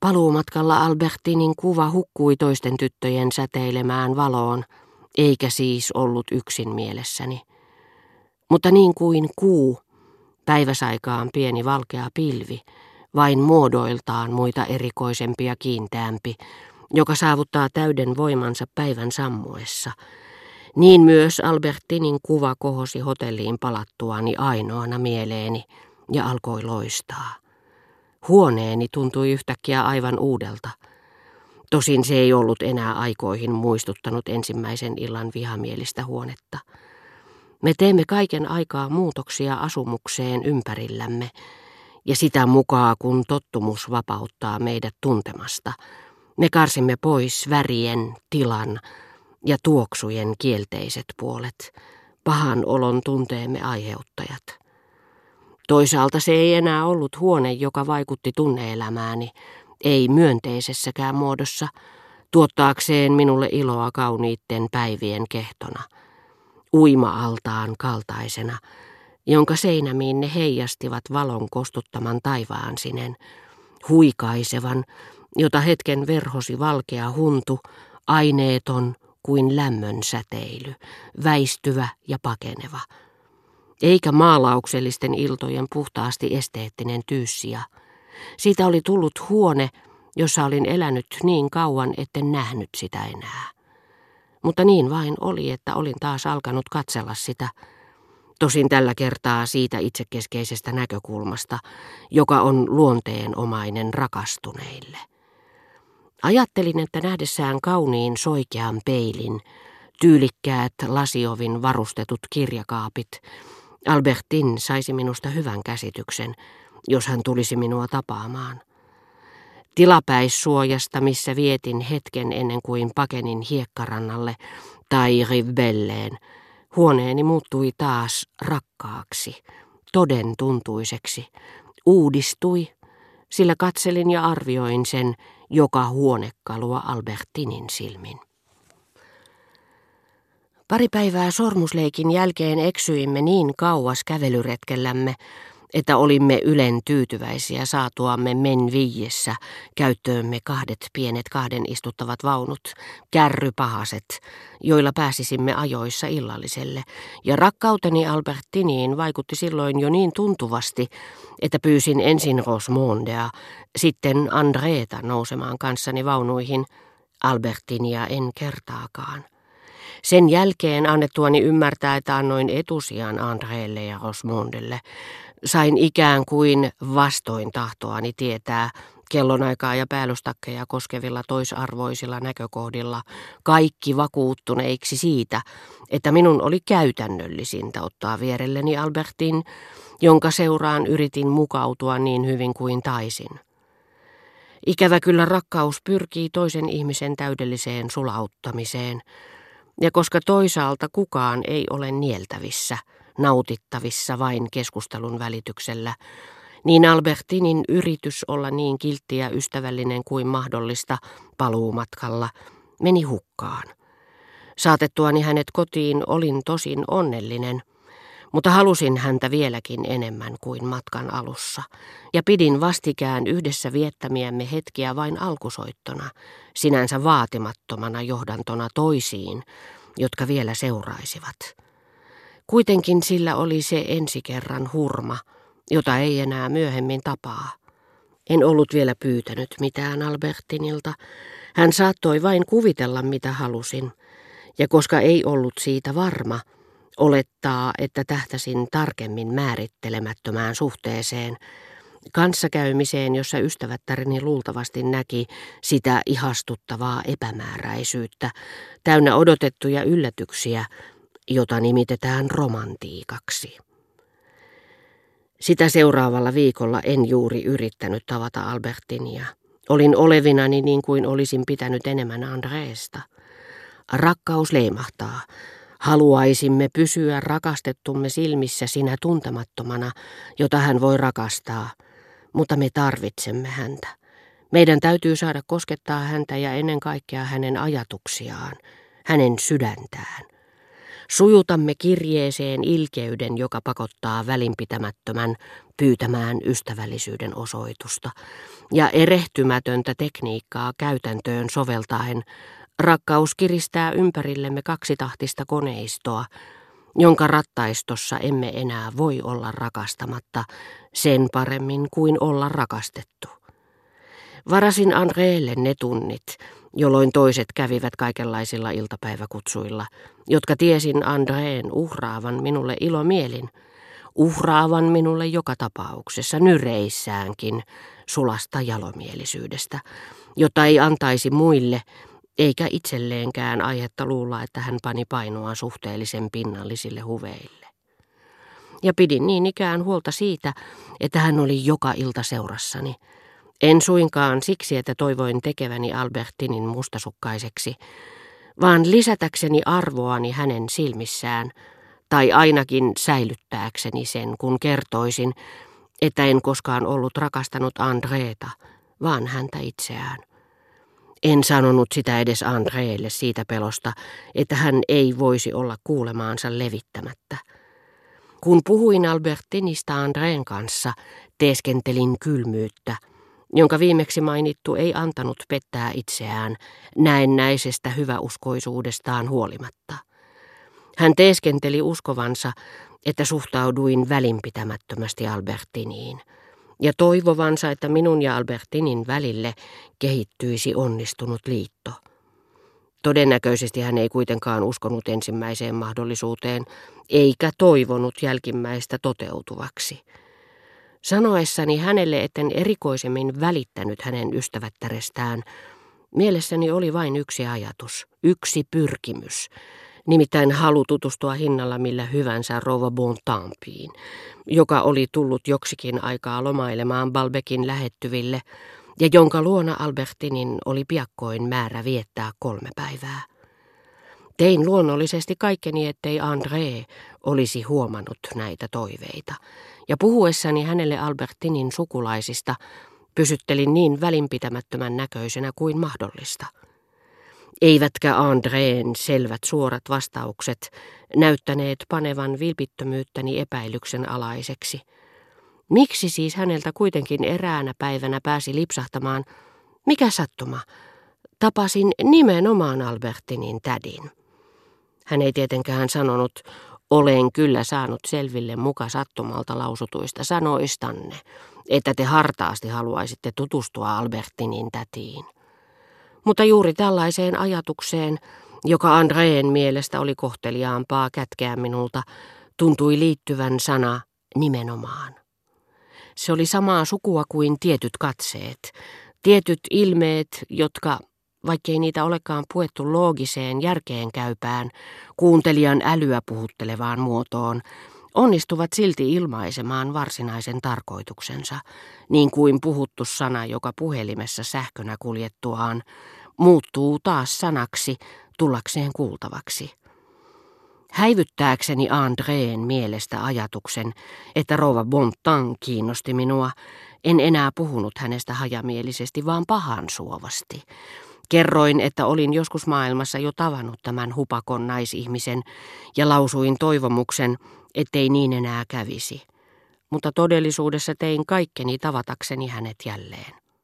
Paluumatkalla Albertinin kuva hukkui toisten tyttöjen säteilemään valoon, eikä siis ollut yksin mielessäni. Mutta niin kuin kuu, päiväsaikaan pieni valkea pilvi, vain muodoiltaan muita erikoisempia kiinteämpi, joka saavuttaa täyden voimansa päivän sammuessa. Niin myös Albertinin kuva kohosi hotelliin palattuani ainoana mieleeni ja alkoi loistaa. Huoneeni tuntui yhtäkkiä aivan uudelta. Tosin se ei ollut enää aikoihin muistuttanut ensimmäisen illan vihamielistä huonetta. Me teemme kaiken aikaa muutoksia asumukseen ympärillämme, ja sitä mukaan kun tottumus vapauttaa meidät tuntemasta, me karsimme pois värien, tilan ja tuoksujen kielteiset puolet, pahan olon tunteemme aiheuttajat. Toisaalta se ei enää ollut huone, joka vaikutti tunneelämääni, ei myönteisessäkään muodossa, tuottaakseen minulle iloa kauniitten päivien kehtona, uima-altaan kaltaisena, jonka seinämiin ne heijastivat valon kostuttaman taivaan sinen, huikaisevan, jota hetken verhosi valkea huntu, aineeton kuin lämmön säteily, väistyvä ja pakeneva. Eikä maalauksellisten iltojen puhtaasti esteettinen tyyssiä. Siitä oli tullut huone, jossa olin elänyt niin kauan, etten nähnyt sitä enää. Mutta niin vain oli, että olin taas alkanut katsella sitä, tosin tällä kertaa siitä itsekeskeisestä näkökulmasta, joka on luonteenomainen rakastuneille. Ajattelin, että nähdessään kauniin soikean peilin, tyylikkäät lasiovin varustetut kirjakaapit, Albertin saisi minusta hyvän käsityksen, jos hän tulisi minua tapaamaan. Tilapäissuojasta, missä vietin hetken ennen kuin pakenin hiekkarannalle tai Rivbelleen, huoneeni muuttui taas rakkaaksi, toden tuntuiseksi, uudistui, sillä katselin ja arvioin sen joka huonekalua Albertinin silmin. Pari päivää sormusleikin jälkeen eksyimme niin kauas kävelyretkellämme, että olimme ylen tyytyväisiä saatuamme men viiessä käyttöömme kahdet pienet kahden istuttavat vaunut, kärrypahaset, joilla pääsisimme ajoissa illalliselle, ja rakkauteni Albertiniin vaikutti silloin jo niin tuntuvasti, että pyysin ensin Rosmondea, sitten Andreeta nousemaan kanssani vaunuihin, Albertinia en kertaakaan. Sen jälkeen annettuani ymmärtää, että annoin etusijan Andreelle ja Rosmondelle, Sain ikään kuin vastoin tahtoani tietää kellonaikaa ja päällystakkeja koskevilla toisarvoisilla näkökohdilla kaikki vakuuttuneiksi siitä, että minun oli käytännöllisintä ottaa vierelleni Albertin, jonka seuraan yritin mukautua niin hyvin kuin taisin. Ikävä kyllä rakkaus pyrkii toisen ihmisen täydelliseen sulauttamiseen, ja koska toisaalta kukaan ei ole nieltävissä – nautittavissa vain keskustelun välityksellä, niin Albertinin yritys olla niin kiltti ja ystävällinen kuin mahdollista paluumatkalla meni hukkaan. Saatettuani hänet kotiin olin tosin onnellinen, mutta halusin häntä vieläkin enemmän kuin matkan alussa, ja pidin vastikään yhdessä viettämiämme hetkiä vain alkusoittona, sinänsä vaatimattomana johdantona toisiin, jotka vielä seuraisivat. Kuitenkin sillä oli se ensikerran hurma, jota ei enää myöhemmin tapaa. En ollut vielä pyytänyt mitään Albertinilta. Hän saattoi vain kuvitella mitä halusin, ja koska ei ollut siitä varma, olettaa, että tähtäsin tarkemmin määrittelemättömään suhteeseen, kanssakäymiseen, jossa ystävättäreni luultavasti näki sitä ihastuttavaa epämääräisyyttä, täynnä odotettuja yllätyksiä, jota nimitetään romantiikaksi. Sitä seuraavalla viikolla en juuri yrittänyt tavata Albertinia. Olin olevinani niin kuin olisin pitänyt enemmän Andreesta. Rakkaus leimahtaa. Haluaisimme pysyä rakastettumme silmissä sinä tuntemattomana, jota hän voi rakastaa, mutta me tarvitsemme häntä. Meidän täytyy saada koskettaa häntä ja ennen kaikkea hänen ajatuksiaan, hänen sydäntään. Sujutamme kirjeeseen ilkeyden, joka pakottaa välinpitämättömän, pyytämään ystävällisyyden osoitusta, ja erehtymätöntä tekniikkaa käytäntöön soveltaen rakkaus kiristää ympärillemme kaksitahtista koneistoa, jonka rattaistossa emme enää voi olla rakastamatta sen paremmin kuin olla rakastettu. Varasin Andreelle ne tunnit, jolloin toiset kävivät kaikenlaisilla iltapäiväkutsuilla, jotka tiesin Andreen uhraavan minulle ilomielin, uhraavan minulle joka tapauksessa nyreissäänkin sulasta jalomielisyydestä, jota ei antaisi muille, eikä itselleenkään aihetta luulla, että hän pani painoa suhteellisen pinnallisille huveille. Ja pidin niin ikään huolta siitä, että hän oli joka ilta seurassani, en suinkaan siksi, että toivoin tekeväni Albertinin mustasukkaiseksi, vaan lisätäkseni arvoani hänen silmissään, tai ainakin säilyttääkseni sen, kun kertoisin, että en koskaan ollut rakastanut Andreeta, vaan häntä itseään. En sanonut sitä edes Andreelle siitä pelosta, että hän ei voisi olla kuulemaansa levittämättä. Kun puhuin Albertinista Andreen kanssa, teeskentelin kylmyyttä – jonka viimeksi mainittu ei antanut pettää itseään näennäisestä hyväuskoisuudestaan huolimatta. Hän teeskenteli uskovansa, että suhtauduin välinpitämättömästi Albertiniin, ja toivovansa, että minun ja Albertinin välille kehittyisi onnistunut liitto. Todennäköisesti hän ei kuitenkaan uskonut ensimmäiseen mahdollisuuteen, eikä toivonut jälkimmäistä toteutuvaksi. Sanoessani hänelle, etten erikoisemmin välittänyt hänen ystävättärestään, mielessäni oli vain yksi ajatus, yksi pyrkimys, nimittäin halu tutustua hinnalla millä hyvänsä Rova Bontampiin, joka oli tullut joksikin aikaa lomailemaan Balbekin lähettyville ja jonka luona Albertinin oli piakkoin määrä viettää kolme päivää. Tein luonnollisesti kaikkeni, ettei André olisi huomannut näitä toiveita, ja puhuessani hänelle Albertinin sukulaisista pysyttelin niin välinpitämättömän näköisenä kuin mahdollista. Eivätkä Andreen selvät suorat vastaukset näyttäneet panevan vilpittömyyttäni epäilyksen alaiseksi. Miksi siis häneltä kuitenkin eräänä päivänä pääsi lipsahtamaan, mikä sattuma, tapasin nimenomaan Albertinin tädin. Hän ei tietenkään sanonut, olen kyllä saanut selville muka sattumalta lausutuista sanoistanne, että te hartaasti haluaisitte tutustua Albertinin tätiin. Mutta juuri tällaiseen ajatukseen, joka Andreen mielestä oli kohteliaampaa kätkeä minulta, tuntui liittyvän sana nimenomaan. Se oli samaa sukua kuin tietyt katseet, tietyt ilmeet, jotka vaikkei niitä olekaan puettu loogiseen järkeenkäypään, kuuntelijan älyä puhuttelevaan muotoon, onnistuvat silti ilmaisemaan varsinaisen tarkoituksensa, niin kuin puhuttu sana, joka puhelimessa sähkönä kuljettuaan muuttuu taas sanaksi tullakseen kuultavaksi. Häivyttääkseni Andreen mielestä ajatuksen, että rouva Bontan kiinnosti minua, en enää puhunut hänestä hajamielisesti, vaan pahan suovasti. Kerroin, että olin joskus maailmassa jo tavannut tämän hupakon naisihmisen ja lausuin toivomuksen, ettei niin enää kävisi. Mutta todellisuudessa tein kaikkeni tavatakseni hänet jälleen.